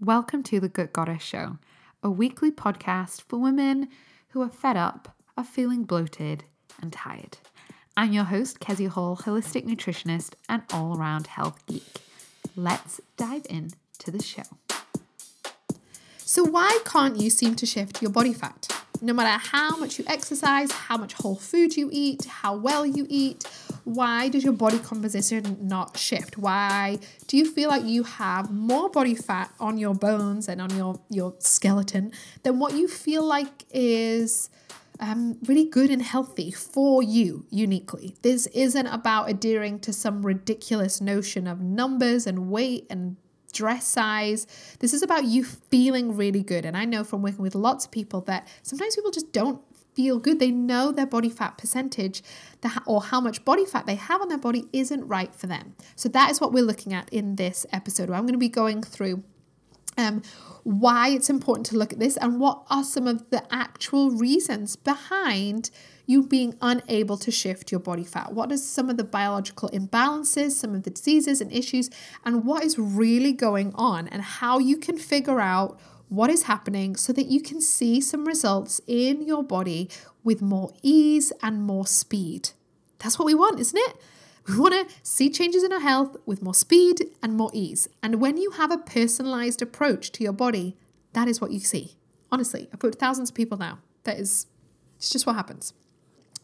Welcome to the Good Goddess Show, a weekly podcast for women who are fed up of feeling bloated and tired. I'm your host, Kezia Hall, holistic nutritionist and all around health geek. Let's dive in to the show. So, why can't you seem to shift your body fat? No matter how much you exercise, how much whole food you eat, how well you eat, why does your body composition not shift? Why do you feel like you have more body fat on your bones and on your, your skeleton than what you feel like is um, really good and healthy for you uniquely? This isn't about adhering to some ridiculous notion of numbers and weight and dress size. This is about you feeling really good. And I know from working with lots of people that sometimes people just don't feel good. They know their body fat percentage or how much body fat they have on their body isn't right for them. So that is what we're looking at in this episode. I'm going to be going through um, why it's important to look at this and what are some of the actual reasons behind you being unable to shift your body fat. What are some of the biological imbalances, some of the diseases and issues, and what is really going on, and how you can figure out what is happening so that you can see some results in your body with more ease and more speed. That's what we want, isn't it? We want to see changes in our health with more speed and more ease. And when you have a personalized approach to your body, that is what you see. Honestly, I've put thousands of people now. That is, it's just what happens.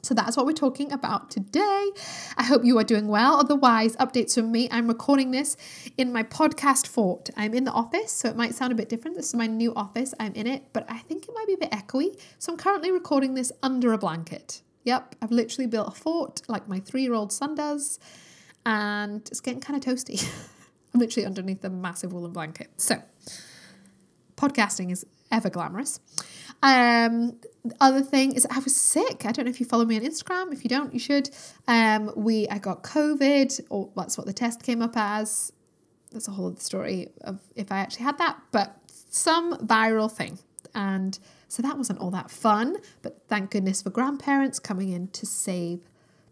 So that's what we're talking about today. I hope you are doing well. Otherwise, updates from me. I'm recording this in my podcast fort. I'm in the office, so it might sound a bit different. This is my new office. I'm in it, but I think it might be a bit echoey. So I'm currently recording this under a blanket. Yep, I've literally built a fort like my three year old son does, and it's getting kind of toasty. I'm literally underneath a massive woolen blanket. So, podcasting is ever glamorous. Um, other thing is I was sick. I don't know if you follow me on Instagram. If you don't, you should. Um, we I got COVID, or that's what the test came up as. That's a whole other story of if I actually had that, but some viral thing. And so that wasn't all that fun, but thank goodness for grandparents coming in to save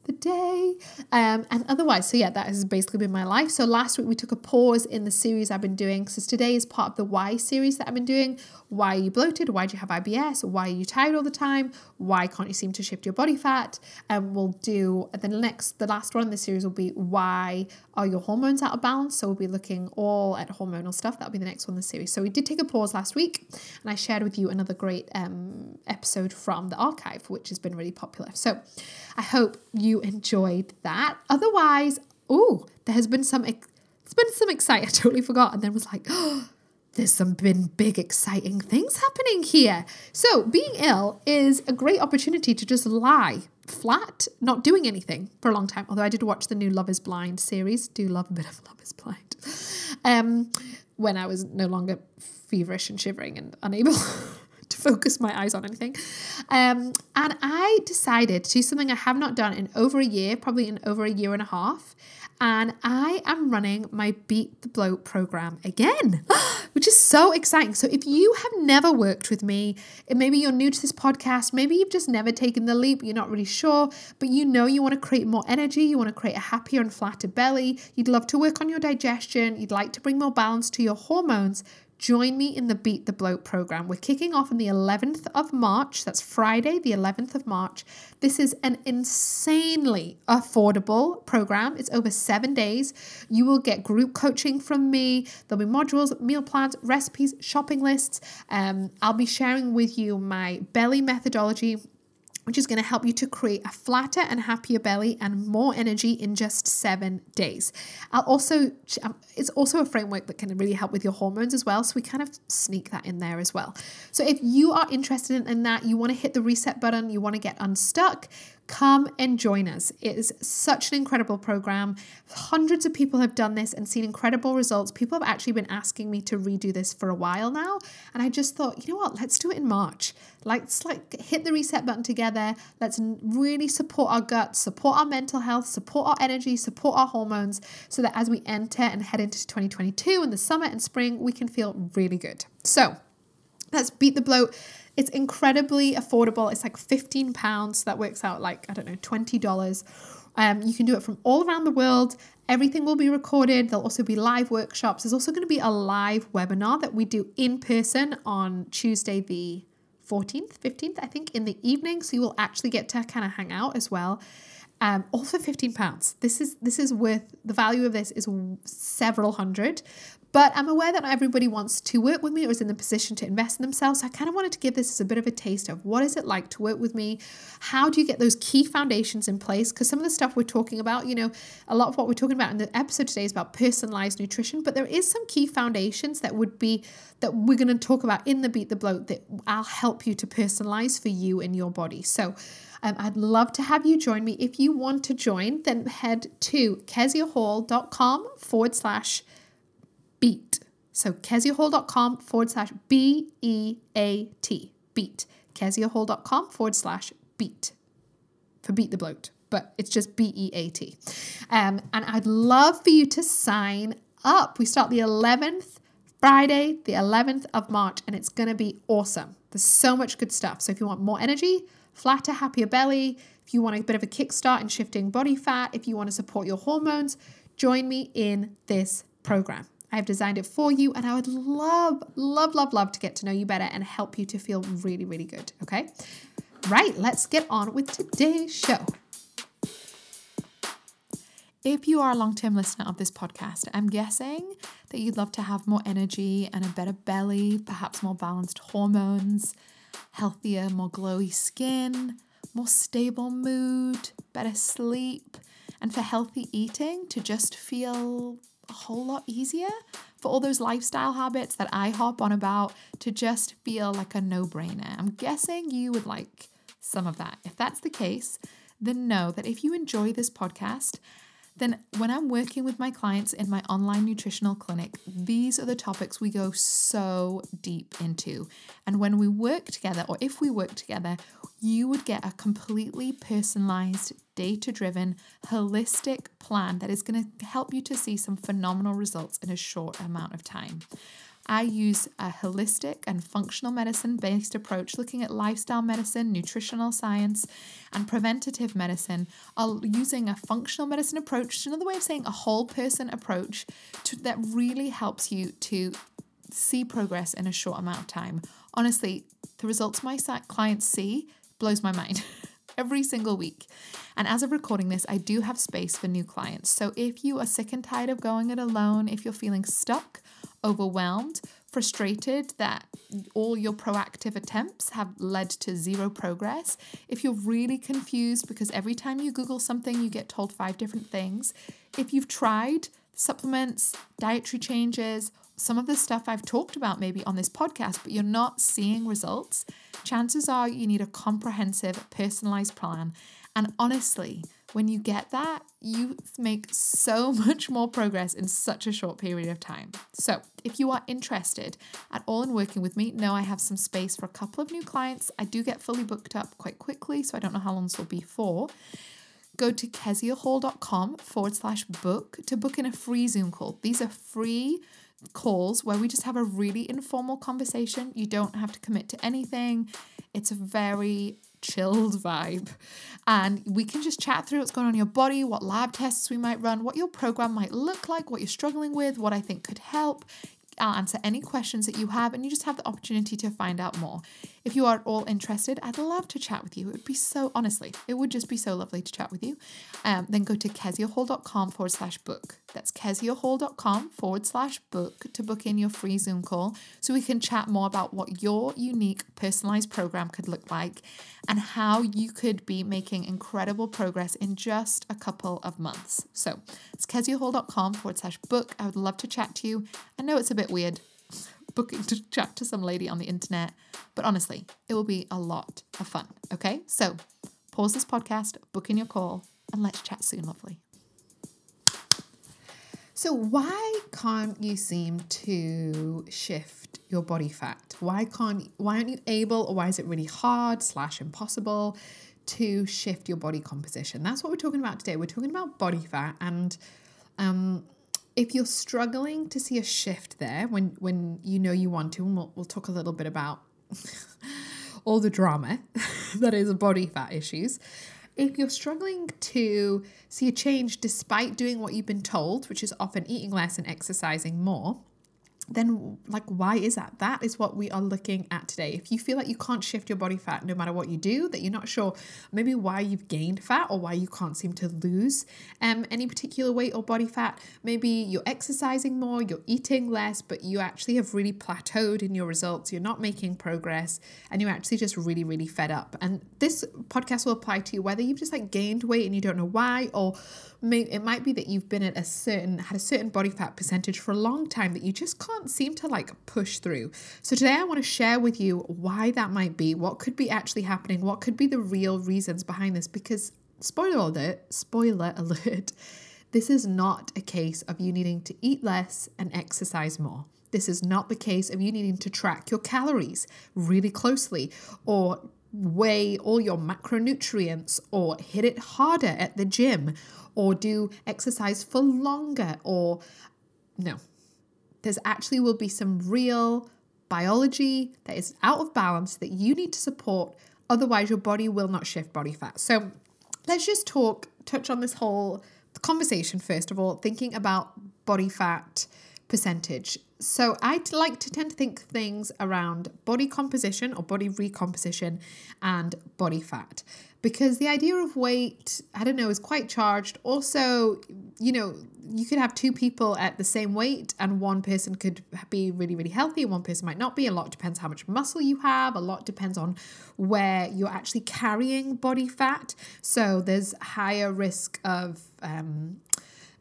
the day. Um, and otherwise, so yeah, that has basically been my life. So last week we took a pause in the series I've been doing. So today is part of the why series that I've been doing. Why are you bloated? Why do you have IBS? Why are you tired all the time? Why can't you seem to shift your body fat? And we'll do the next, the last one in the series will be why are your hormones out of balance? So we'll be looking all at hormonal stuff. That'll be the next one in the series. So we did take a pause last week, and I shared with you another great um, episode from the archive, which has been really popular. So I hope you enjoyed that. Otherwise, oh, there has been some. It's been some exciting. I totally forgot, and then was like, oh, there's some been big exciting things happening here. So being ill is a great opportunity to just lie flat, not doing anything for a long time. Although I did watch the new Love is Blind series, do love a bit of Love is Blind. Um, when I was no longer feverish and shivering and unable to focus my eyes on anything. Um, and I decided to do something I have not done in over a year, probably in over a year and a half and I am running my Beat the Bloat program again, which is so exciting. So, if you have never worked with me, maybe you're new to this podcast, maybe you've just never taken the leap, you're not really sure, but you know you want to create more energy, you want to create a happier and flatter belly, you'd love to work on your digestion, you'd like to bring more balance to your hormones, join me in the Beat the Bloat program. We're kicking off on the 11th of March. That's Friday, the 11th of March. This is an insanely affordable program. It's over seven days. You will get group coaching from me. There'll be modules, meal plans, recipes, shopping lists. Um, I'll be sharing with you my belly methodology which is going to help you to create a flatter and happier belly and more energy in just seven days. I'll also, um, it's also a framework that can really help with your hormones as well. So we kind of sneak that in there as well. So if you are interested in that, you want to hit the reset button, you want to get unstuck, Come and join us. It is such an incredible program. Hundreds of people have done this and seen incredible results. People have actually been asking me to redo this for a while now. And I just thought, you know what? Let's do it in March. Let's like hit the reset button together. Let's really support our guts, support our mental health, support our energy, support our hormones so that as we enter and head into 2022 in the summer and spring, we can feel really good. So, let's beat the bloat it's incredibly affordable. It's like 15 pounds. So that works out like, I don't know, $20. Um, you can do it from all around the world. Everything will be recorded. There'll also be live workshops. There's also going to be a live webinar that we do in person on Tuesday, the 14th, 15th, I think, in the evening. So you will actually get to kind of hang out as well. Um, all for 15 pounds. This is this is worth the value of this is several hundred, but I'm aware that not everybody wants to work with me or is in the position to invest in themselves. So I kind of wanted to give this as a bit of a taste of what is it like to work with me? How do you get those key foundations in place? Because some of the stuff we're talking about, you know, a lot of what we're talking about in the episode today is about personalized nutrition, but there is some key foundations that would be that we're going to talk about in the Beat the Bloat that I'll help you to personalize for you and your body. So um, I'd love to have you join me. If you want to join, then head to keziahall.com forward slash beat. So keziahall.com forward slash B E A T, beat. keziahall.com forward slash beat for beat the bloat, but it's just B E A T. Um, and I'd love for you to sign up. We start the 11th, Friday, the 11th of March, and it's going to be awesome. There's so much good stuff. So if you want more energy, flatter, happier belly, if you want a bit of a kickstart in shifting body fat, if you want to support your hormones, join me in this program. I've designed it for you, and I would love, love, love, love to get to know you better and help you to feel really, really good. Okay? Right, let's get on with today's show. If you are a long term listener of this podcast, I'm guessing that you'd love to have more energy and a better belly, perhaps more balanced hormones, healthier, more glowy skin, more stable mood, better sleep, and for healthy eating to just feel a whole lot easier. For all those lifestyle habits that I hop on about to just feel like a no brainer. I'm guessing you would like some of that. If that's the case, then know that if you enjoy this podcast, then when I'm working with my clients in my online nutritional clinic, these are the topics we go so deep into. And when we work together, or if we work together, you would get a completely personalized, data driven, holistic plan that is going to help you to see some phenomenal results in a short amount of time. I use a holistic and functional medicine based approach looking at lifestyle medicine, nutritional science, and preventative medicine, using a functional medicine approach, another way of saying a whole person approach to, that really helps you to see progress in a short amount of time. Honestly, the results my clients see blows my mind. every single week. And as of recording this, I do have space for new clients. So if you are sick and tired of going it alone, if you're feeling stuck, overwhelmed, frustrated that all your proactive attempts have led to zero progress, if you're really confused because every time you Google something, you get told five different things, if you've tried supplements, dietary changes, some of the stuff I've talked about maybe on this podcast, but you're not seeing results, chances are you need a comprehensive, personalized plan. And honestly, when you get that, you make so much more progress in such a short period of time. So, if you are interested at all in working with me, know I have some space for a couple of new clients. I do get fully booked up quite quickly, so I don't know how long this will be for. Go to keziahall.com forward slash book to book in a free Zoom call. These are free calls where we just have a really informal conversation. You don't have to commit to anything. It's a very chilled vibe. And we can just chat through what's going on in your body, what lab tests we might run, what your program might look like, what you're struggling with, what I think could help. I'll answer any questions that you have, and you just have the opportunity to find out more. If you are all interested, I'd love to chat with you. It would be so, honestly, it would just be so lovely to chat with you. Um, then go to keziahall.com forward slash book. That's keziahall.com forward slash book to book in your free Zoom call so we can chat more about what your unique personalized program could look like and how you could be making incredible progress in just a couple of months. So it's keziahall.com forward slash book. I would love to chat to you. I know it's a bit weird booking to chat to some lady on the internet. But honestly, it will be a lot of fun. Okay, so pause this podcast, book in your call, and let's chat soon, lovely. So, why can't you seem to shift your body fat? Why can't why aren't you able or why is it really hard slash impossible to shift your body composition? That's what we're talking about today. We're talking about body fat and um if you're struggling to see a shift there when when you know you want to, and we'll, we'll talk a little bit about all the drama that is body fat issues. If you're struggling to see a change despite doing what you've been told, which is often eating less and exercising more, then like why is that? That is what we are looking at today. If you feel like you can't shift your body fat no matter what you do that you're not sure maybe why you've gained fat or why you can't seem to lose um any particular weight or body fat maybe you're exercising more you're eating less but you actually have really plateaued in your results you're not making progress and you're actually just really really fed up. And this podcast will apply to you whether you've just like gained weight and you don't know why or may, it might be that you've been at a certain had a certain body fat percentage for a long time that you just can't seem to like push through. So today I want to share with you why that might be, what could be actually happening, what could be the real reasons behind this because spoiler alert, spoiler alert, this is not a case of you needing to eat less and exercise more. This is not the case of you needing to track your calories really closely or weigh all your macronutrients or hit it harder at the gym or do exercise for longer or no. There's actually will be some real biology that is out of balance that you need to support otherwise your body will not shift body fat. So let's just talk touch on this whole conversation first of all thinking about body fat percentage. So I'd like to tend to think things around body composition or body recomposition and body fat because the idea of weight, I don't know, is quite charged. Also, you know, you could have two people at the same weight and one person could be really, really healthy and one person might not be. A lot depends how much muscle you have, a lot depends on where you're actually carrying body fat. So there's higher risk of um,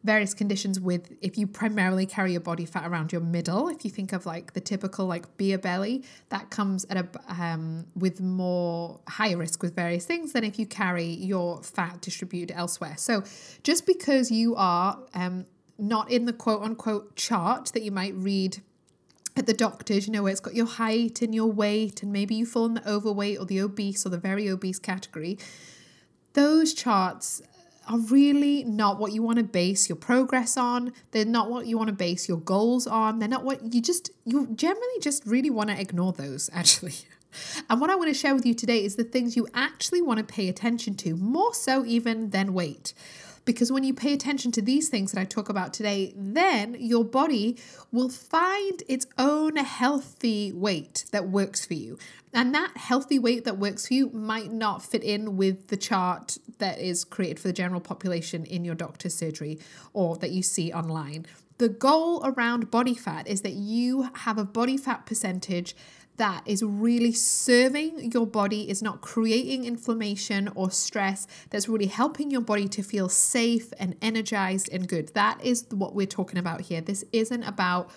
various conditions with if you primarily carry your body fat around your middle if you think of like the typical like beer belly that comes at a um, with more higher risk with various things than if you carry your fat distributed elsewhere so just because you are um, not in the quote unquote chart that you might read at the doctors, you know, where it's got your height and your weight, and maybe you fall in the overweight or the obese or the very obese category. Those charts are really not what you want to base your progress on. They're not what you want to base your goals on. They're not what you just, you generally just really want to ignore those, actually. And what I want to share with you today is the things you actually want to pay attention to, more so even than weight. Because when you pay attention to these things that I talk about today, then your body will find its own healthy weight that works for you. And that healthy weight that works for you might not fit in with the chart that is created for the general population in your doctor's surgery or that you see online. The goal around body fat is that you have a body fat percentage that is really serving your body, is not creating inflammation or stress, that's really helping your body to feel safe and energized and good. That is what we're talking about here. This isn't about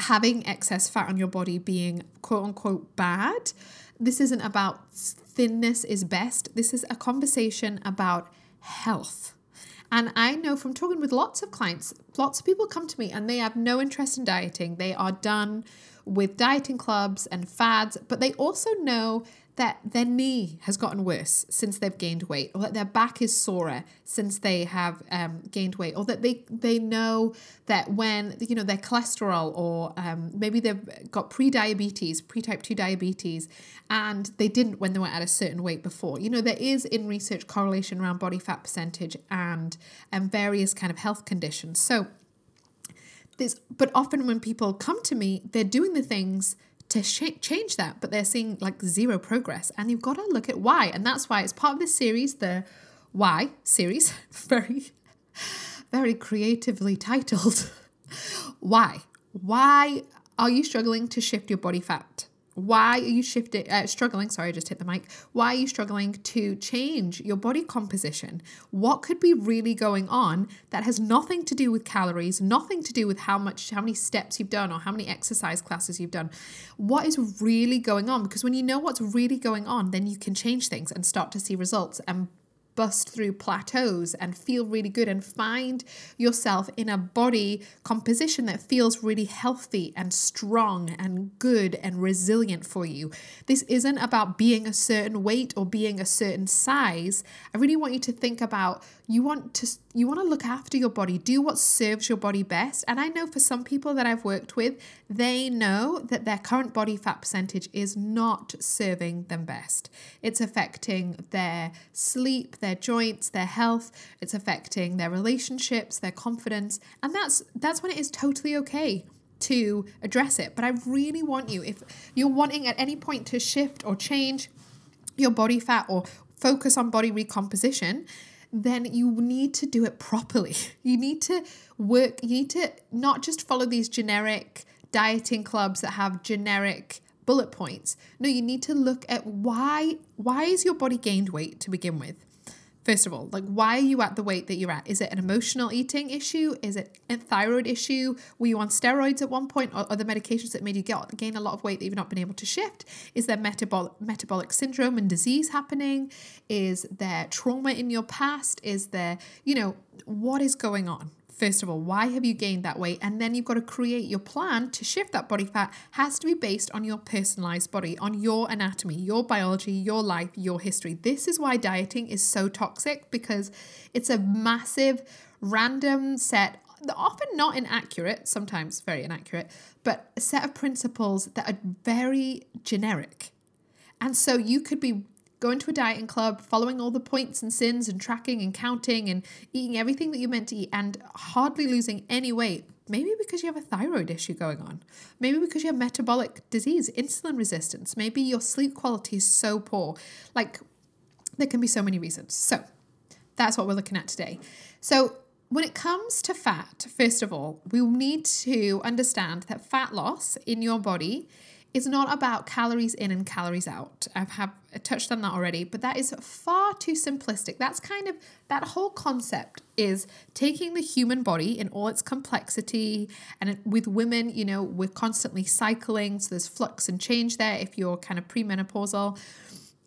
having excess fat on your body being quote unquote bad. This isn't about thinness is best. This is a conversation about health. And I know from talking with lots of clients, lots of people come to me and they have no interest in dieting. They are done with dieting clubs and fads, but they also know that their knee has gotten worse since they've gained weight, or that their back is sorer since they have um, gained weight, or that they they know that when you know their cholesterol, or um, maybe they've got pre-diabetes, pre-type two diabetes, and they didn't when they were at a certain weight before. You know there is in research correlation around body fat percentage and and various kind of health conditions. So this, but often when people come to me, they're doing the things to sh- change that, but they're seeing like zero progress. And you've got to look at why. And that's why it's part of this series, the Why series, very, very creatively titled. why? Why are you struggling to shift your body fat? Why are you shifting, uh, struggling? Sorry, I just hit the mic. Why are you struggling to change your body composition? What could be really going on that has nothing to do with calories, nothing to do with how much, how many steps you've done or how many exercise classes you've done? What is really going on? Because when you know what's really going on, then you can change things and start to see results and bust through plateaus and feel really good and find yourself in a body composition that feels really healthy and strong and good and resilient for you. This isn't about being a certain weight or being a certain size. I really want you to think about you want to you want to look after your body do what serves your body best. And i know for some people that i've worked with they know that their current body fat percentage is not serving them best. It's affecting their sleep their joints their health. It's affecting their relationships their confidence. And that's that's when it is totally okay to address it. But i really want you if you're wanting at any point to shift or change your body fat or focus on body recomposition then you need to do it properly. You need to work, you need to not just follow these generic dieting clubs that have generic bullet points. No, you need to look at why why is your body gained weight to begin with? First of all, like why are you at the weight that you're at? Is it an emotional eating issue? Is it a thyroid issue? Were you on steroids at one point or other medications that made you get, gain a lot of weight that you've not been able to shift? Is there metabolic metabolic syndrome and disease happening? Is there trauma in your past? Is there, you know, what is going on? First of all, why have you gained that weight? And then you've got to create your plan to shift that body fat has to be based on your personalized body, on your anatomy, your biology, your life, your history. This is why dieting is so toxic because it's a massive random set often not inaccurate, sometimes very inaccurate, but a set of principles that are very generic. And so you could be going to a dieting club, following all the points and sins and tracking and counting and eating everything that you're meant to eat and hardly losing any weight. Maybe because you have a thyroid issue going on. Maybe because you have metabolic disease, insulin resistance. Maybe your sleep quality is so poor. Like, there can be so many reasons. So, that's what we're looking at today. So, when it comes to fat, first of all, we need to understand that fat loss in your body is not about calories in and calories out. I've have touched on that already, but that is far too simplistic. That's kind of that whole concept is taking the human body in all its complexity and with women, you know, we're constantly cycling, so there's flux and change there if you're kind of premenopausal.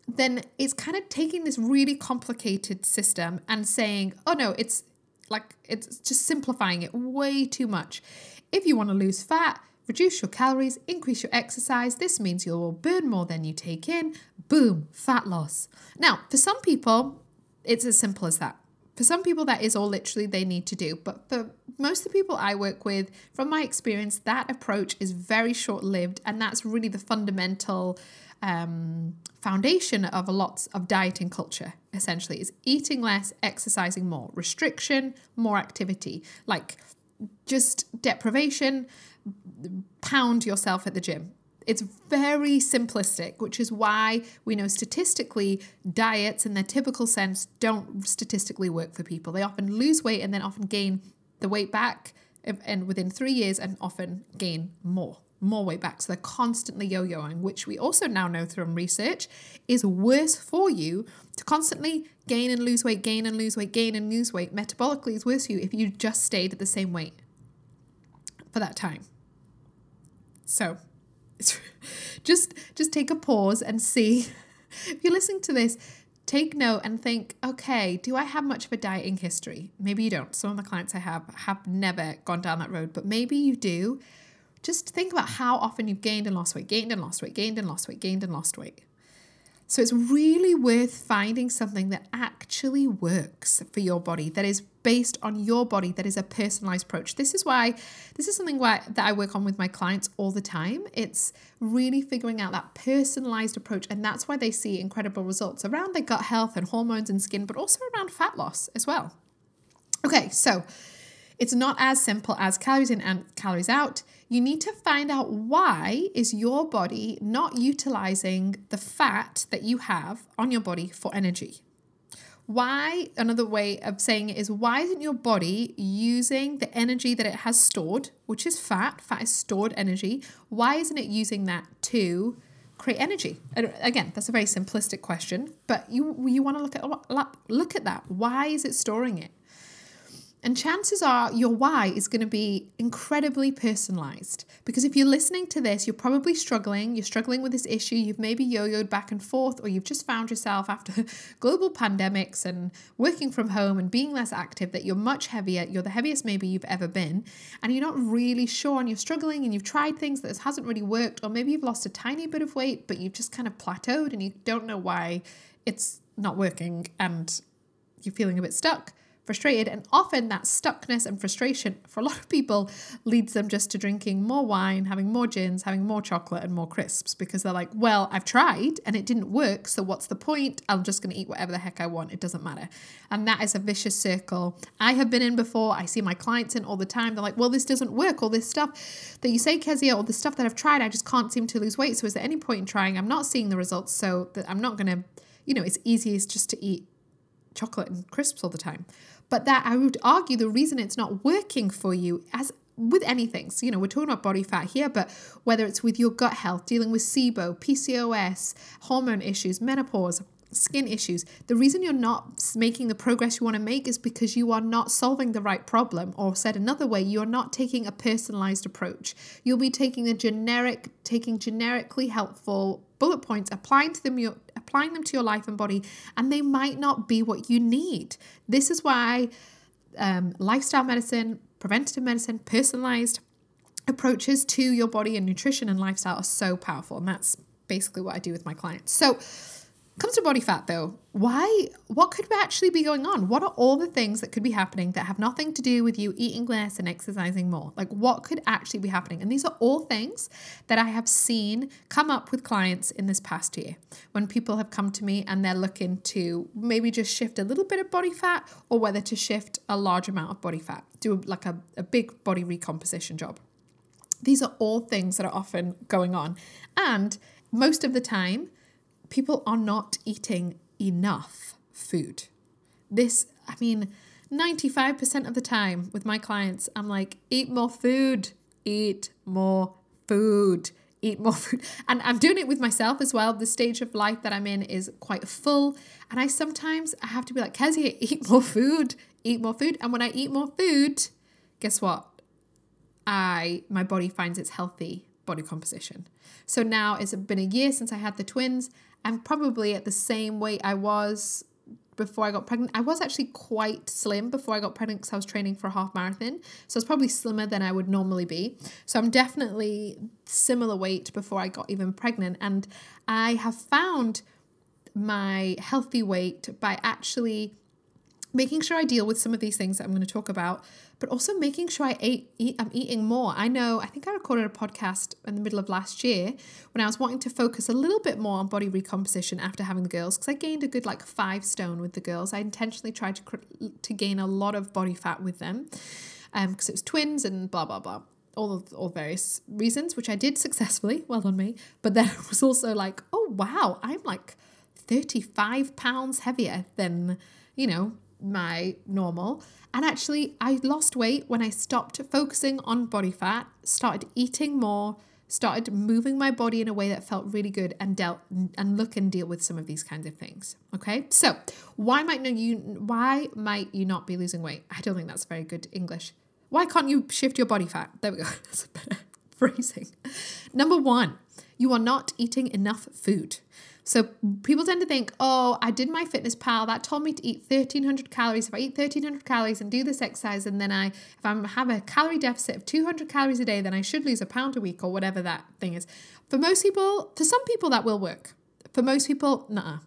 Then it's kind of taking this really complicated system and saying, "Oh no, it's like it's just simplifying it way too much." If you want to lose fat, Reduce your calories, increase your exercise. This means you will burn more than you take in. Boom, fat loss. Now, for some people, it's as simple as that. For some people, that is all literally they need to do. But for most of the people I work with, from my experience, that approach is very short lived. And that's really the fundamental um, foundation of a lot of dieting culture, essentially, is eating less, exercising more, restriction, more activity. Like just deprivation, pound yourself at the gym. It's very simplistic, which is why we know statistically diets in their typical sense don't statistically work for people. They often lose weight and then often gain the weight back and within three years and often gain more more weight back. So they're constantly yo yoing, which we also now know from research is worse for you to constantly gain and lose weight, gain and lose weight, gain and lose weight. Metabolically is worse for you if you just stayed at the same weight for that time. So just just take a pause and see. If you're listening to this take note and think okay do i have much of a dieting history? Maybe you don't. Some of the clients i have have never gone down that road but maybe you do. Just think about how often you've gained and lost weight gained and lost weight gained and lost weight gained and lost weight so it's really worth finding something that actually works for your body, that is based on your body, that is a personalized approach. This is why this is something why, that I work on with my clients all the time. It's really figuring out that personalized approach, and that's why they see incredible results around their gut health and hormones and skin, but also around fat loss as well. Okay, so it's not as simple as calories in and calories out you need to find out why is your body not utilizing the fat that you have on your body for energy. Why, another way of saying it is, why isn't your body using the energy that it has stored, which is fat? Fat is stored energy. Why isn't it using that to create energy? Again, that's a very simplistic question, but you you want to look at look at that. Why is it storing it? And chances are your why is going to be incredibly personalized. Because if you're listening to this, you're probably struggling. You're struggling with this issue. You've maybe yo yoed back and forth, or you've just found yourself after global pandemics and working from home and being less active that you're much heavier. You're the heaviest maybe you've ever been. And you're not really sure and you're struggling and you've tried things that hasn't really worked. Or maybe you've lost a tiny bit of weight, but you've just kind of plateaued and you don't know why it's not working and you're feeling a bit stuck frustrated. And often that stuckness and frustration for a lot of people leads them just to drinking more wine, having more gins, having more chocolate, and more crisps because they're like, well, I've tried and it didn't work. So what's the point? I'm just going to eat whatever the heck I want. It doesn't matter. And that is a vicious circle I have been in before. I see my clients in all the time. They're like, well, this doesn't work. All this stuff that you say, Kezia, all the stuff that I've tried, I just can't seem to lose weight. So is there any point in trying? I'm not seeing the results. So that I'm not going to, you know, it's easiest just to eat chocolate and crisps all the time. But that I would argue the reason it's not working for you as with anything. So, you know, we're talking about body fat here, but whether it's with your gut health, dealing with SIBO, PCOS, hormone issues, menopause, skin issues, the reason you're not making the progress you want to make is because you are not solving the right problem. Or said another way, you're not taking a personalized approach. You'll be taking a generic, taking generically helpful bullet points, applying to them your applying them to your life and body, and they might not be what you need. This is why um, lifestyle medicine, preventative medicine, personalized approaches to your body and nutrition and lifestyle are so powerful. And that's basically what I do with my clients. So, Comes to body fat though, why what could actually be going on? What are all the things that could be happening that have nothing to do with you eating less and exercising more? Like what could actually be happening? And these are all things that I have seen come up with clients in this past year. When people have come to me and they're looking to maybe just shift a little bit of body fat or whether to shift a large amount of body fat, do like a, a big body recomposition job. These are all things that are often going on. And most of the time, people are not eating enough food. This, I mean, 95% of the time with my clients, I'm like, eat more food, eat more food, eat more food. And I'm doing it with myself as well. The stage of life that I'm in is quite full. And I sometimes I have to be like, Kezia, eat more food, eat more food. And when I eat more food, guess what? I my body finds its healthy body composition. So now it's been a year since I had the twins I'm probably at the same weight I was before I got pregnant. I was actually quite slim before I got pregnant because I was training for a half marathon. So I was probably slimmer than I would normally be. So I'm definitely similar weight before I got even pregnant. And I have found my healthy weight by actually making sure I deal with some of these things that I'm going to talk about, but also making sure I ate, eat, I'm eating more. I know, I think I recorded a podcast in the middle of last year when I was wanting to focus a little bit more on body recomposition after having the girls because I gained a good like five stone with the girls. I intentionally tried to to gain a lot of body fat with them because um, it was twins and blah blah blah. All of all various reasons, which I did successfully. Well on me. But then it was also like, oh wow, I'm like 35 pounds heavier than, you know, my normal. And actually, I lost weight when I stopped focusing on body fat, started eating more, started moving my body in a way that felt really good and dealt and look and deal with some of these kinds of things. Okay? So, why might no you why might you not be losing weight? I don't think that's very good English. Why can't you shift your body fat? There we go. That's a better phrasing. Number 1, you are not eating enough food. So people tend to think, oh, I did MyFitnessPal That told me to eat 1,300 calories. If I eat 1,300 calories and do this exercise, and then I, if I have a calorie deficit of 200 calories a day, then I should lose a pound a week or whatever that thing is. For most people, for some people, that will work. For most people, nah.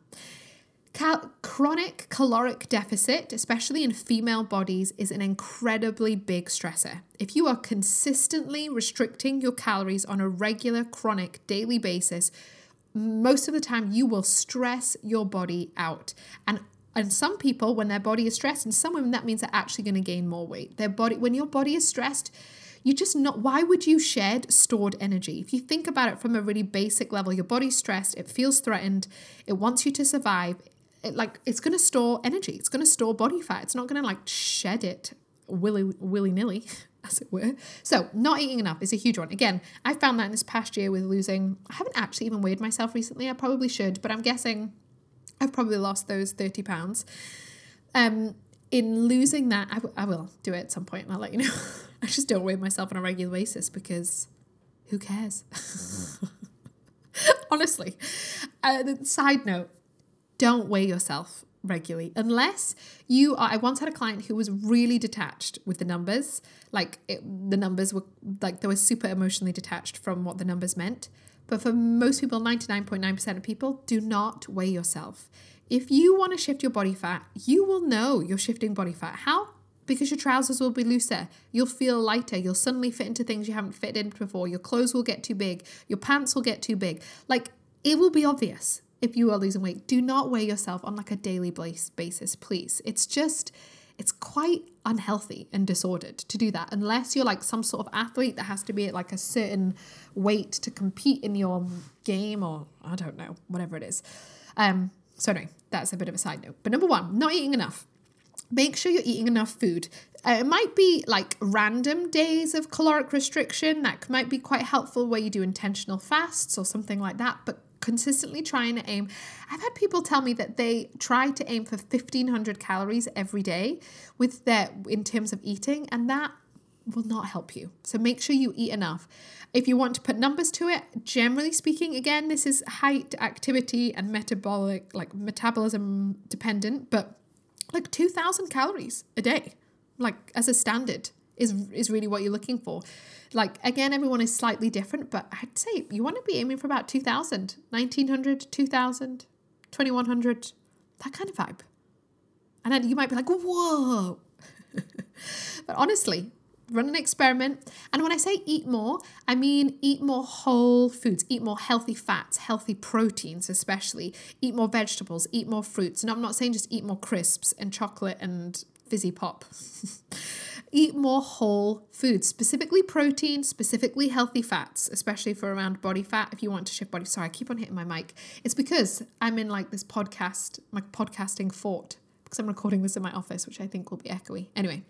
Cal- chronic caloric deficit, especially in female bodies, is an incredibly big stressor. If you are consistently restricting your calories on a regular, chronic, daily basis, most of the time you will stress your body out. And and some people, when their body is stressed, and some women, that means they're actually going to gain more weight. Their body, when your body is stressed, you just not. Why would you shed stored energy? If you think about it from a really basic level, your body's stressed, it feels threatened, it wants you to survive. It like it's going to store energy. It's going to store body fat. It's not going to like shed it willy willy nilly. as it were. So, not eating enough is a huge one. Again, I found that in this past year with losing, I haven't actually even weighed myself recently. I probably should, but I'm guessing I've probably lost those 30 pounds. Um, in losing that, I, w- I will do it at some point and I'll let you know. I just don't weigh myself on a regular basis because who cares? Honestly. Uh, side note, don't weigh yourself regularly unless you are i once had a client who was really detached with the numbers like it, the numbers were like they were super emotionally detached from what the numbers meant. But for most people 99.9% of people do not weigh yourself. If you want to shift your body fat you will know you're shifting body fat. How? Because your trousers will be looser you'll feel lighter you'll suddenly fit into things you haven't fit in before your clothes will get too big your pants will get too big. Like it will be obvious if you are losing weight. Do not weigh yourself on like a daily basis, please. It's just, it's quite unhealthy and disordered to do that unless you're like some sort of athlete that has to be at like a certain weight to compete in your game or I don't know, whatever it is. Um, so anyway, that's a bit of a side note. But number one, not eating enough. Make sure you're eating enough food. Uh, it might be like random days of caloric restriction. That might be quite helpful where you do intentional fasts or something like that. But consistently trying to aim. I've had people tell me that they try to aim for 1500 calories every day with their in terms of eating and that will not help you. So make sure you eat enough. If you want to put numbers to it, generally speaking, again, this is height, activity, and metabolic, like metabolism dependent, but like 2000 calories a day, like as a standard, is, is really what you're looking for. Like, again, everyone is slightly different, but I'd say you want to be aiming for about 2000, 1900, 2000, 2100, that kind of vibe. And then you might be like, whoa. but honestly, run an experiment. And when I say eat more, I mean eat more whole foods, eat more healthy fats, healthy proteins, especially. Eat more vegetables, eat more fruits. And I'm not saying just eat more crisps and chocolate and fizzy pop. eat more whole foods, specifically protein, specifically healthy fats, especially for around body fat. If you want to shift body, sorry, I keep on hitting my mic. It's because I'm in like this podcast, my podcasting fort, because I'm recording this in my office, which I think will be echoey. Anyway,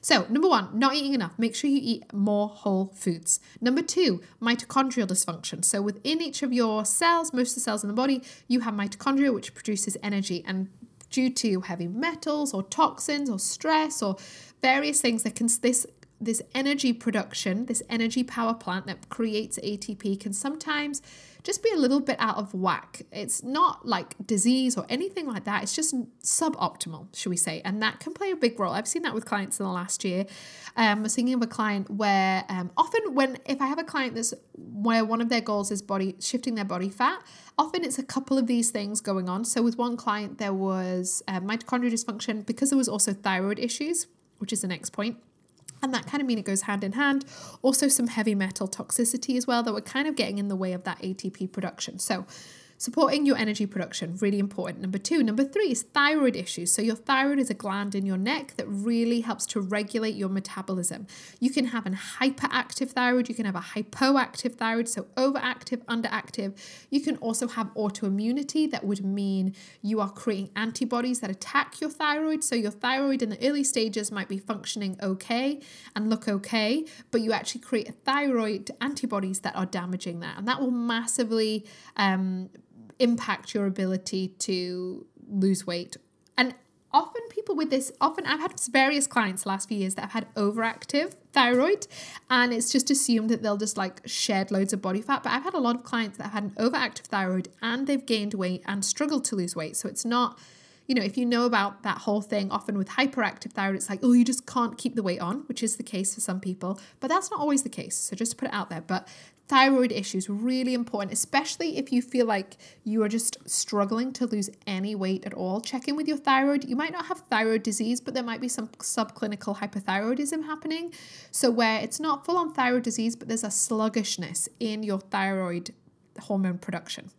so number one, not eating enough. Make sure you eat more whole foods. Number two, mitochondrial dysfunction. So within each of your cells, most of the cells in the body, you have mitochondria, which produces energy and due to heavy metals or toxins or stress or various things that can this this energy production, this energy power plant that creates ATP can sometimes just be a little bit out of whack. It's not like disease or anything like that. It's just suboptimal, should we say? And that can play a big role. I've seen that with clients in the last year. Um, I was thinking of a client where um, often when if I have a client that's where one of their goals is body shifting their body fat, often it's a couple of these things going on. So with one client, there was uh, mitochondrial dysfunction because there was also thyroid issues which is the next point. And that kind of mean it goes hand in hand. Also, some heavy metal toxicity as well that were kind of getting in the way of that ATP production. So, Supporting your energy production, really important. Number two. Number three is thyroid issues. So, your thyroid is a gland in your neck that really helps to regulate your metabolism. You can have an hyperactive thyroid, you can have a hypoactive thyroid, so overactive, underactive. You can also have autoimmunity, that would mean you are creating antibodies that attack your thyroid. So, your thyroid in the early stages might be functioning okay and look okay, but you actually create thyroid antibodies that are damaging that. And that will massively um, impact your ability to lose weight. And often people with this, often I've had various clients last few years that have had overactive thyroid and it's just assumed that they'll just like shed loads of body fat. But I've had a lot of clients that have had an overactive thyroid and they've gained weight and struggled to lose weight. So it's not you know, if you know about that whole thing, often with hyperactive thyroid, it's like, oh, you just can't keep the weight on, which is the case for some people, but that's not always the case. So just to put it out there. But thyroid issues really important especially if you feel like you are just struggling to lose any weight at all. Check in with your thyroid. You might not have thyroid disease but there might be some subclinical hypothyroidism happening. So where it's not full on thyroid disease but there's a sluggishness in your thyroid hormone production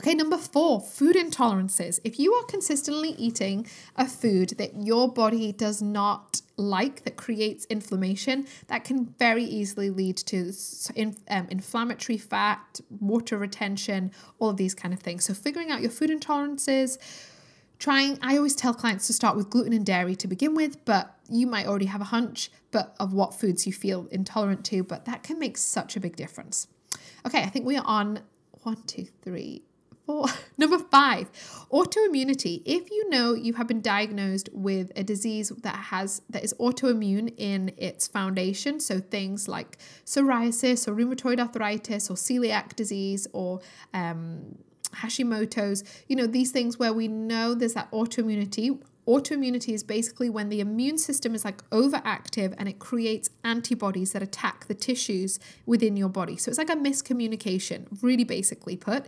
Okay, number four, food intolerances. If you are consistently eating a food that your body does not like that creates inflammation, that can very easily lead to um, inflammatory fat, water retention, all of these kind of things. So, figuring out your food intolerances, trying, I always tell clients to start with gluten and dairy to begin with, but you might already have a hunch but of what foods you feel intolerant to, but that can make such a big difference. Okay, I think we are on one, two, three, four. Number five, autoimmunity. If you know you have been diagnosed with a disease that has that is autoimmune in its foundation, so things like psoriasis or rheumatoid arthritis or celiac disease or um, Hashimoto's, you know, these things where we know there's that autoimmunity. Autoimmunity is basically when the immune system is like overactive and it creates antibodies that attack the tissues within your body. So it's like a miscommunication, really basically put,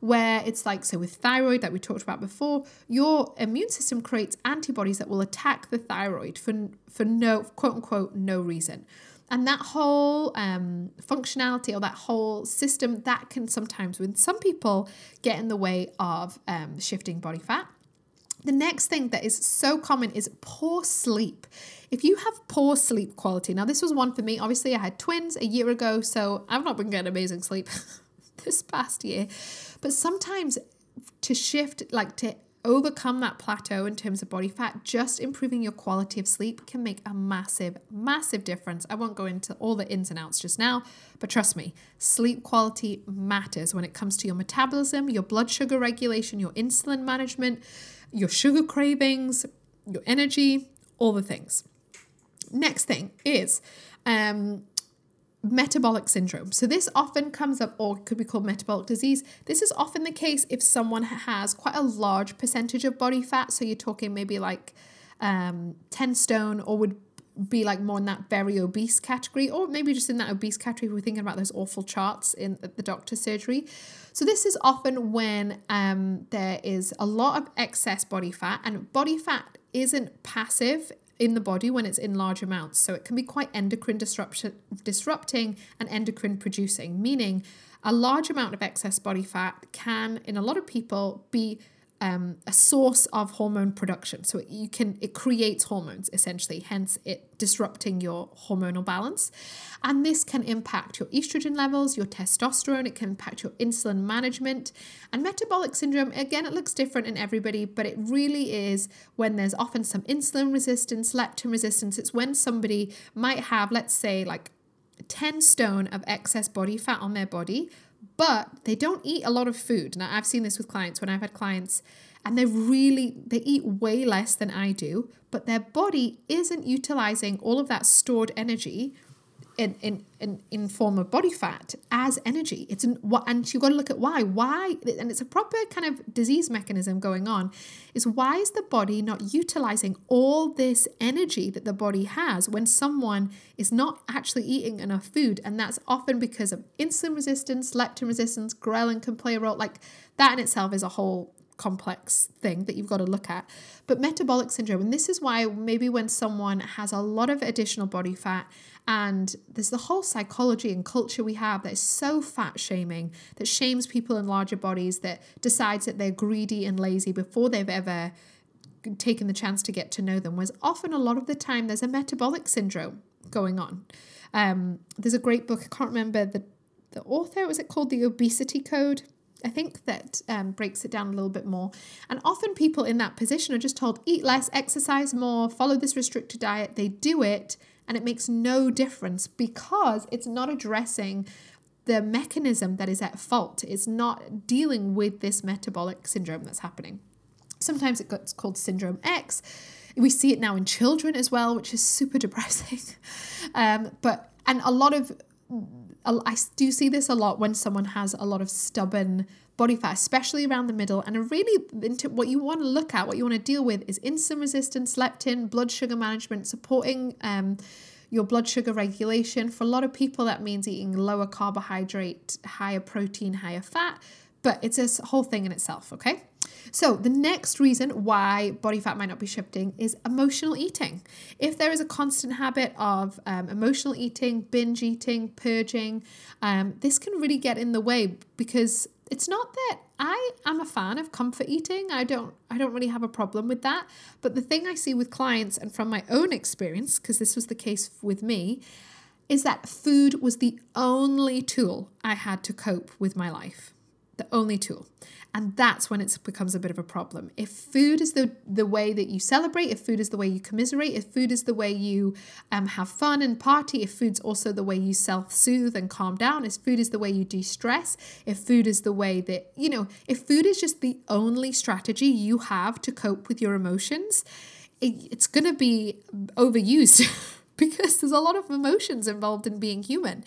where it's like, so with thyroid that we talked about before, your immune system creates antibodies that will attack the thyroid for, for no, quote unquote, no reason. And that whole um, functionality or that whole system that can sometimes, with some people, get in the way of um, shifting body fat. The next thing that is so common is poor sleep. If you have poor sleep quality, now this was one for me. Obviously, I had twins a year ago, so I've not been getting amazing sleep this past year. But sometimes to shift, like to overcome that plateau in terms of body fat, just improving your quality of sleep can make a massive, massive difference. I won't go into all the ins and outs just now, but trust me, sleep quality matters when it comes to your metabolism, your blood sugar regulation, your insulin management, your sugar cravings, your energy, all the things. Next thing is um, metabolic syndrome. So, this often comes up, or could be called metabolic disease. This is often the case if someone has quite a large percentage of body fat. So, you're talking maybe like um, 10 stone, or would be like more in that very obese category, or maybe just in that obese category. We're thinking about those awful charts in the doctor's surgery. So, this is often when um, there is a lot of excess body fat, and body fat isn't passive in the body when it's in large amounts. So it can be quite endocrine disruption, disrupting and endocrine producing, meaning a large amount of excess body fat can, in a lot of people, be um, a source of hormone production. So it, you can it creates hormones essentially, hence it disrupting your hormonal balance, and this can impact your estrogen levels, your testosterone. It can impact your insulin management, and metabolic syndrome. Again, it looks different in everybody, but it really is when there's often some insulin resistance, leptin resistance. It's when somebody might have, let's say, like 10 stone of excess body fat on their body, but they don't eat a lot of food. Now, I've seen this with clients when I've had clients and they really they eat way less than I do, but their body isn't utilizing all of that stored energy in in in, in form of body fat as energy. It's an, and you've got to look at why. Why and it's a proper kind of disease mechanism going on. Is why is the body not utilizing all this energy that the body has when someone is not actually eating enough food? And that's often because of insulin resistance, leptin resistance, ghrelin can play a role. Like that in itself is a whole complex thing that you've got to look at. But metabolic syndrome, and this is why maybe when someone has a lot of additional body fat and there's the whole psychology and culture we have that is so fat shaming, that shames people in larger bodies, that decides that they're greedy and lazy before they've ever taken the chance to get to know them, was often a lot of the time there's a metabolic syndrome going on. Um, there's a great book, I can't remember the, the author, was it called The Obesity Code? I think that um, breaks it down a little bit more. And often people in that position are just told, eat less, exercise more, follow this restricted diet. They do it and it makes no difference because it's not addressing the mechanism that is at fault. It's not dealing with this metabolic syndrome that's happening. Sometimes it gets called syndrome X. We see it now in children as well, which is super depressing. Um, but and a lot of I do see this a lot when someone has a lot of stubborn body fat, especially around the middle. And really, into what you want to look at, what you want to deal with, is insulin resistance, leptin, blood sugar management, supporting um, your blood sugar regulation. For a lot of people, that means eating lower carbohydrate, higher protein, higher fat. But it's a whole thing in itself, okay? So, the next reason why body fat might not be shifting is emotional eating. If there is a constant habit of um, emotional eating, binge eating, purging, um, this can really get in the way because it's not that I am a fan of comfort eating. I don't I don't really have a problem with that. But the thing I see with clients and from my own experience, because this was the case with me, is that food was the only tool I had to cope with my life. The only tool. And that's when it becomes a bit of a problem. If food is the, the way that you celebrate, if food is the way you commiserate, if food is the way you um, have fun and party, if food's also the way you self soothe and calm down, if food is the way you de stress, if food is the way that, you know, if food is just the only strategy you have to cope with your emotions, it, it's going to be overused. because there's a lot of emotions involved in being human.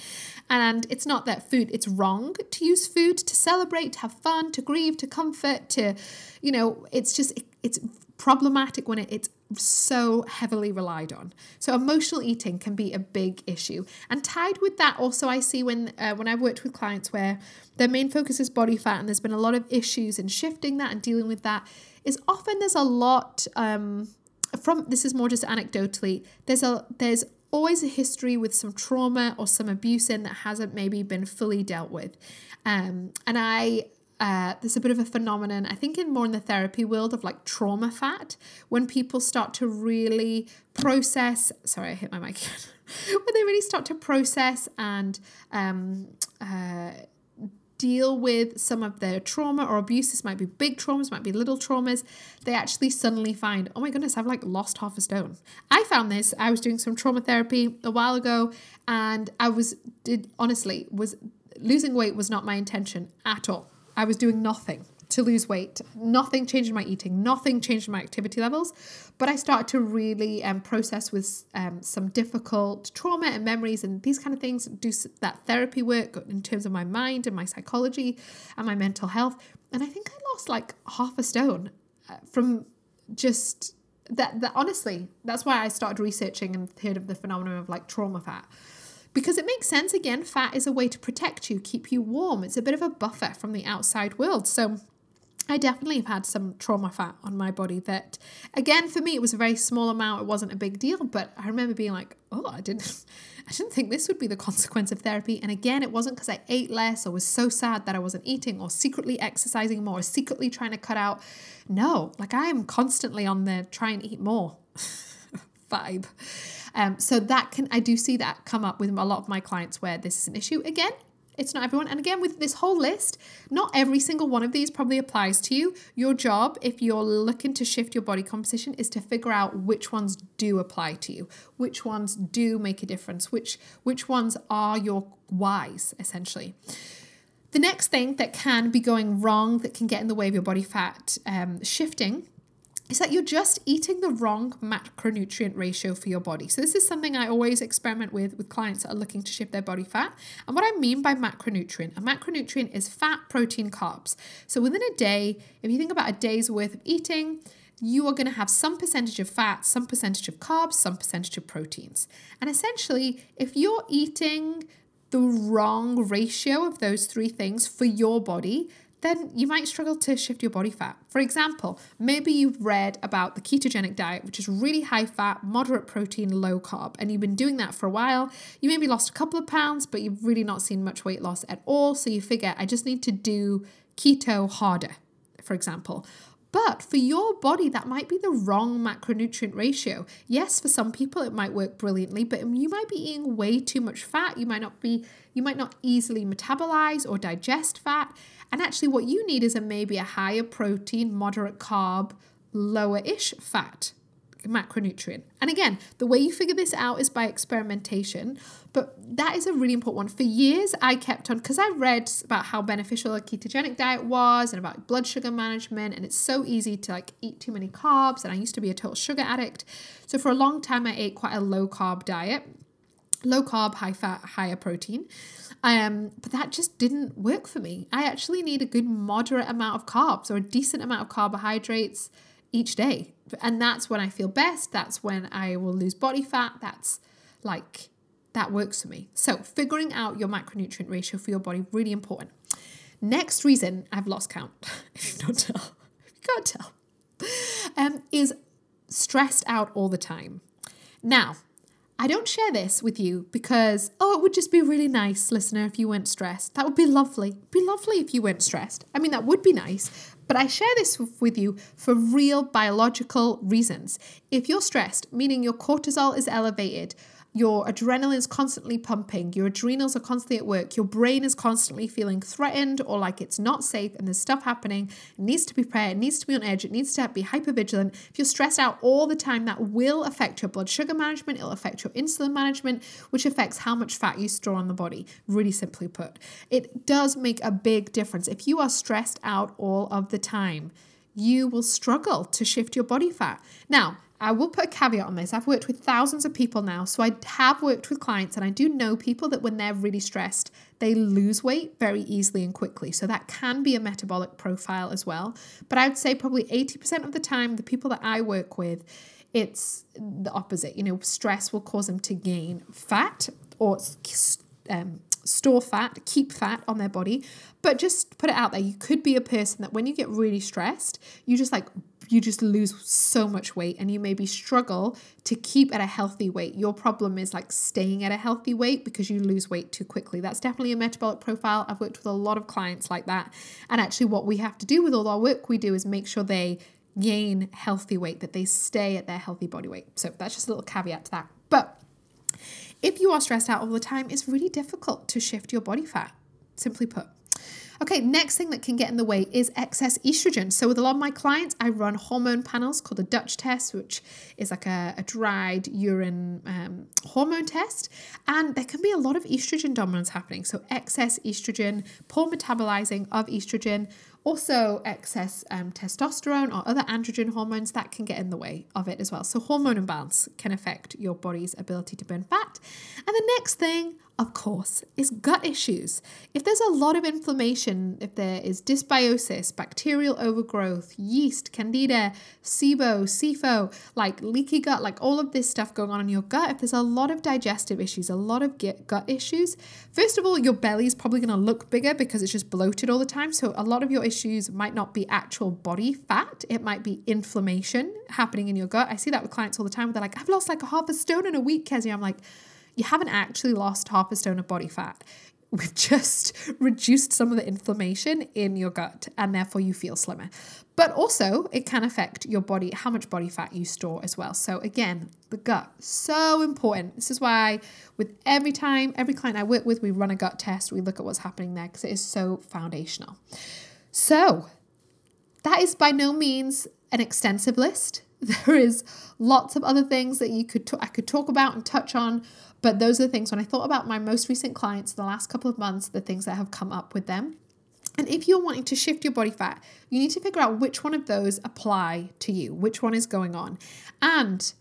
And it's not that food, it's wrong to use food to celebrate, to have fun, to grieve, to comfort, to, you know, it's just, it's problematic when it, it's so heavily relied on. So emotional eating can be a big issue. And tied with that, also I see when uh, when I've worked with clients where their main focus is body fat, and there's been a lot of issues in shifting that and dealing with that. Is often there's a lot um, from this is more just anecdotally. There's a there's always a history with some trauma or some abuse in that hasn't maybe been fully dealt with. Um, and I uh, there's a bit of a phenomenon, I think, in more in the therapy world of like trauma fat, when people start to really process. Sorry, I hit my mic again. when they really start to process and um, uh, deal with some of their trauma or abuse. This might be big traumas, might be little traumas. They actually suddenly find, oh my goodness, I've like lost half a stone. I found this. I was doing some trauma therapy a while ago, and I was did honestly was losing weight was not my intention at all. I was doing nothing to lose weight. Nothing changed in my eating, nothing changed in my activity levels. But I started to really um, process with um, some difficult trauma and memories and these kind of things, do that therapy work in terms of my mind and my psychology and my mental health. And I think I lost like half a stone uh, from just that, that honestly, that's why I started researching and heard of the phenomenon of like trauma fat because it makes sense again fat is a way to protect you keep you warm it's a bit of a buffer from the outside world so I definitely have had some trauma fat on my body that, again, for me, it was a very small amount. It wasn't a big deal, but I remember being like, oh, I didn't, I didn't think this would be the consequence of therapy. And again, it wasn't because I ate less or was so sad that I wasn't eating or secretly exercising more or secretly trying to cut out. No, like I am constantly on the try and eat more vibe. Um, so that can I do see that come up with a lot of my clients where this is an issue. Again, it's not everyone. And again, with this whole list, not every single one of these probably applies to you. Your job, if you're looking to shift your body composition, is to figure out which ones do apply to you, which ones do make a difference, which which ones are your whys, essentially. The next thing that can be going wrong, that can get in the way of your body fat um, shifting, is that you're just eating the wrong macronutrient ratio for your body. So this is something I always experiment with with clients that are looking to shift their body fat. And what I mean by macronutrient, a macronutrient is fat, protein, carbs. So within a day, if you think about a day's worth of eating, you are going to have some percentage of fat, some percentage of carbs, some percentage of proteins. And essentially, if you're eating the wrong ratio of those three things for your body, then you might struggle to shift your body fat. For example, maybe you've read about the ketogenic diet, which is really high fat, moderate protein, low carb, and you've been doing that for a while. You maybe lost a couple of pounds, but you've really not seen much weight loss at all. So you figure, I just need to do keto harder, for example. But for your body, that might be the wrong macronutrient ratio. Yes, for some people it might work brilliantly, but you might be eating way too much fat. You might not be, you might not easily metabolize or digest fat. And actually, what you need is a maybe a higher protein, moderate carb, lower ish fat macronutrient. And again, the way you figure this out is by experimentation, but that is a really important one. For years, I kept on because I read about how beneficial a ketogenic diet was and about blood sugar management, and it's so easy to like eat too many carbs. And I used to be a total sugar addict. So for a long time, I ate quite a low carb diet low carb, high fat, higher protein. Um, but that just didn't work for me. I actually need a good moderate amount of carbs or a decent amount of carbohydrates each day. And that's when I feel best. That's when I will lose body fat. That's like, that works for me. So, figuring out your macronutrient ratio for your body, really important. Next reason I've lost count, if you don't tell, if you can't tell, um, is stressed out all the time. Now, I don't share this with you because, oh, it would just be really nice, listener, if you weren't stressed. That would be lovely. It'd be lovely if you weren't stressed. I mean, that would be nice. But I share this with you for real biological reasons. If you're stressed, meaning your cortisol is elevated, your adrenaline is constantly pumping, your adrenals are constantly at work, your brain is constantly feeling threatened or like it's not safe and there's stuff happening, it needs to be prepared, it needs to be on edge, it needs to be hyper vigilant. If you're stressed out all the time, that will affect your blood sugar management, it'll affect your insulin management, which affects how much fat you store on the body, really simply put. It does make a big difference. If you are stressed out all of the time, you will struggle to shift your body fat. Now, I will put a caveat on this. I've worked with thousands of people now, so I have worked with clients, and I do know people that when they're really stressed, they lose weight very easily and quickly. So that can be a metabolic profile as well. But I would say probably 80% of the time, the people that I work with, it's the opposite. You know, stress will cause them to gain fat or um, store fat, keep fat on their body. But just put it out there. You could be a person that when you get really stressed, you just like you just lose so much weight and you maybe struggle to keep at a healthy weight. Your problem is like staying at a healthy weight because you lose weight too quickly. That's definitely a metabolic profile. I've worked with a lot of clients like that. And actually, what we have to do with all our work we do is make sure they gain healthy weight, that they stay at their healthy body weight. So that's just a little caveat to that. But if you are stressed out all the time, it's really difficult to shift your body fat, simply put. Okay, next thing that can get in the way is excess estrogen. So, with a lot of my clients, I run hormone panels called the Dutch test, which is like a, a dried urine um, hormone test. And there can be a lot of estrogen dominance happening. So, excess estrogen, poor metabolizing of estrogen, also, excess um, testosterone or other androgen hormones that can get in the way of it as well. So, hormone imbalance can affect your body's ability to burn fat. And the next thing of course, is gut issues. If there's a lot of inflammation, if there is dysbiosis, bacterial overgrowth, yeast, candida, SIBO, SIFO, like leaky gut, like all of this stuff going on in your gut, if there's a lot of digestive issues, a lot of gut issues, first of all, your belly is probably going to look bigger because it's just bloated all the time. So a lot of your issues might not be actual body fat, it might be inflammation happening in your gut. I see that with clients all the time. They're like, I've lost like a half a stone in a week, Kezia. I'm like, you haven't actually lost half a stone of body fat. We've just reduced some of the inflammation in your gut and therefore you feel slimmer. But also, it can affect your body, how much body fat you store as well. So, again, the gut, so important. This is why, with every time, every client I work with, we run a gut test, we look at what's happening there because it is so foundational. So, that is by no means an extensive list. There is lots of other things that you could t- I could talk about and touch on but those are the things when I thought about my most recent clients the last couple of months, the things that have come up with them. And if you're wanting to shift your body fat, you need to figure out which one of those apply to you, which one is going on. And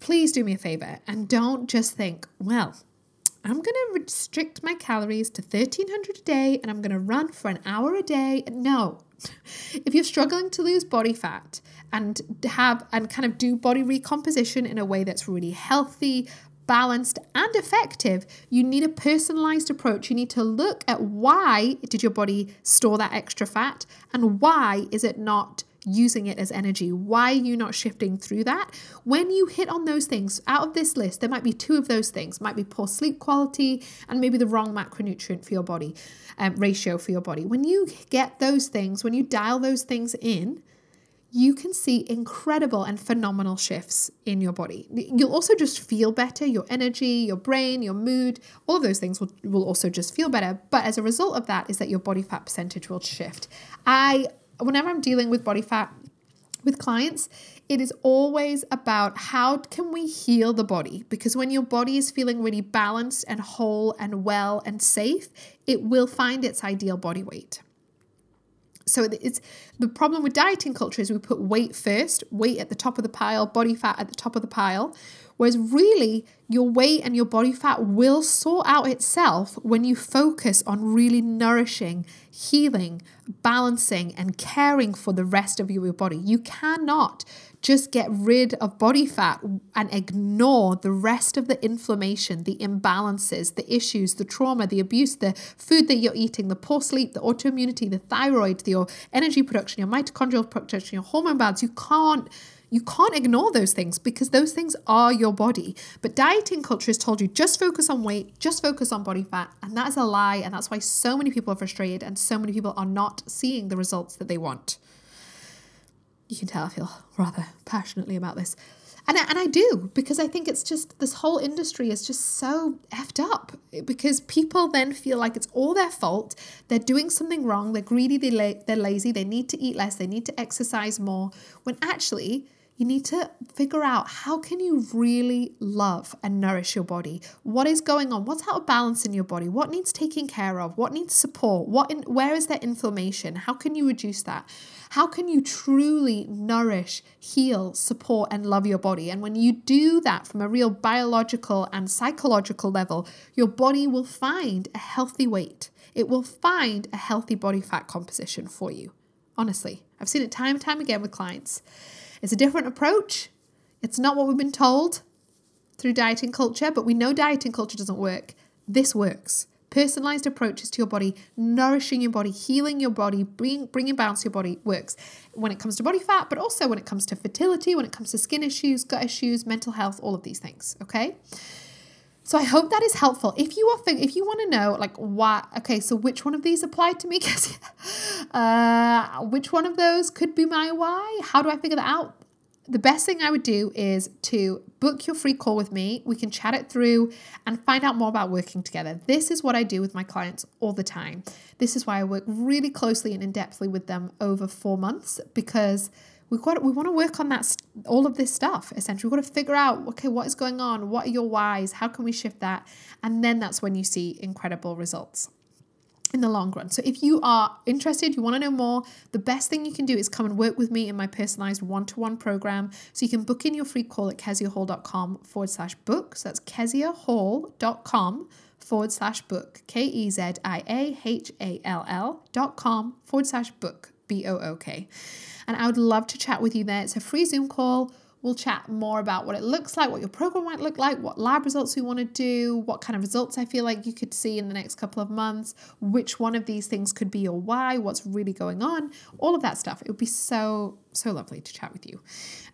please do me a favor and don't just think, well, I'm going to restrict my calories to 1300 a day and I'm going to run for an hour a day. No. If you're struggling to lose body fat and have and kind of do body recomposition in a way that's really healthy, balanced, and effective, you need a personalized approach. You need to look at why did your body store that extra fat and why is it not using it as energy? Why are you not shifting through that? When you hit on those things out of this list, there might be two of those things. Might be poor sleep quality and maybe the wrong macronutrient for your body, um, ratio for your body. When you get those things, when you dial those things in, you can see incredible and phenomenal shifts in your body. You'll also just feel better, your energy, your brain, your mood, all of those things will, will also just feel better. But as a result of that, is that your body fat percentage will shift. I, whenever I'm dealing with body fat with clients, it is always about how can we heal the body because when your body is feeling really balanced and whole and well and safe, it will find its ideal body weight. So it's the problem with dieting culture is we put weight first, weight at the top of the pile, body fat at the top of the pile. Whereas really, your weight and your body fat will sort out itself when you focus on really nourishing, healing, balancing, and caring for the rest of your body. You cannot just get rid of body fat and ignore the rest of the inflammation, the imbalances, the issues, the trauma, the abuse, the food that you're eating, the poor sleep, the autoimmunity, the thyroid, your energy production, your mitochondrial production, your hormone balance. You can't you can't ignore those things because those things are your body. But dieting culture has told you just focus on weight, just focus on body fat. And that is a lie. And that's why so many people are frustrated and so many people are not seeing the results that they want. You can tell I feel rather passionately about this. And I, and I do because I think it's just this whole industry is just so effed up because people then feel like it's all their fault. They're doing something wrong. They're greedy. They la- they're lazy. They need to eat less. They need to exercise more. When actually, you need to figure out how can you really love and nourish your body? What is going on? What's out of balance in your body? What needs taking care of? What needs support? What in, where is there inflammation? How can you reduce that? How can you truly nourish heal support and love your body? And when you do that from a real biological and psychological level your body will find a healthy weight. It will find a healthy body fat composition for you. Honestly i've seen it time and time again with clients it's a different approach. It's not what we've been told through dieting culture, but we know dieting culture doesn't work. This works. Personalized approaches to your body, nourishing your body, healing your body, bring, bringing balance to your body works when it comes to body fat, but also when it comes to fertility, when it comes to skin issues, gut issues, mental health, all of these things. Okay. So I hope that is helpful. If you are if you want to know like what okay, so which one of these apply to me? Uh, which one of those could be my why? How do I figure that out? The best thing I would do is to book your free call with me. We can chat it through and find out more about working together. This is what I do with my clients all the time. This is why I work really closely and in depthly with them over four months because we've got we want to work on that all of this stuff essentially we've got to figure out okay what is going on what are your whys how can we shift that and then that's when you see incredible results in the long run. So if you are interested, you want to know more, the best thing you can do is come and work with me in my personalized one-to-one program. So you can book in your free call at keziahall.com forward slash book. So that's keziahall.com forward slash book. K-E-Z-I-A-H-A-L-L dot com forward slash book. B-O-O-K. And I would love to chat with you there. It's a free Zoom call. We'll chat more about what it looks like, what your program might look like, what lab results we want to do, what kind of results I feel like you could see in the next couple of months, which one of these things could be your why, what's really going on, all of that stuff. It would be so, so lovely to chat with you.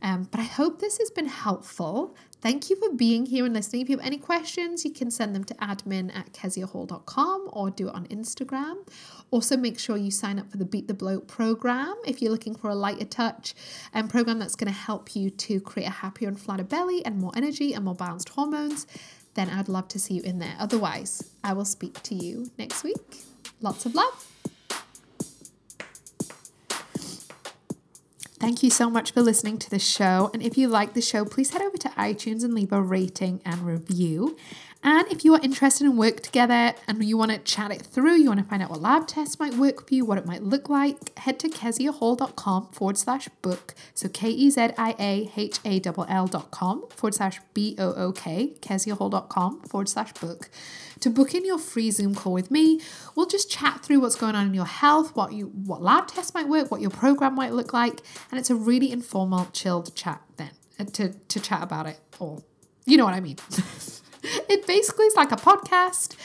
Um, but I hope this has been helpful. Thank you for being here and listening. If you have any questions, you can send them to admin at keziahall.com or do it on Instagram. Also, make sure you sign up for the Beat the Bloat program if you're looking for a lighter touch and program that's going to help you to create a happier and flatter belly and more energy and more balanced hormones. Then I'd love to see you in there. Otherwise, I will speak to you next week. Lots of love. Thank you so much for listening to the show. And if you like the show, please head over to iTunes and leave a rating and review. And if you are interested in work together and you want to chat it through, you want to find out what lab tests might work for you, what it might look like, head to keziahall.com forward slash book. So K E Z I A H A L L dot com forward slash B O O K, keziahall.com forward slash book. To book in your free Zoom call with me, we'll just chat through what's going on in your health, what you what lab tests might work, what your program might look like, and it's a really informal, chilled chat then uh, to to chat about it all. You know what I mean. it basically is like a podcast,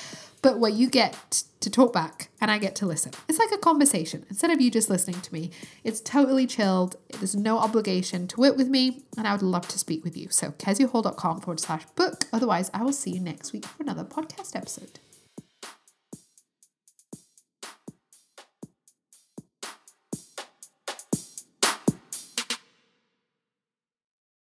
but where you get to talk back and I get to listen. It's like a conversation. Instead of you just listening to me, it's totally chilled. There's no obligation to work with me, and I would love to speak with you. So, keziahall.com forward slash book. Otherwise, I will see you next week for another podcast episode.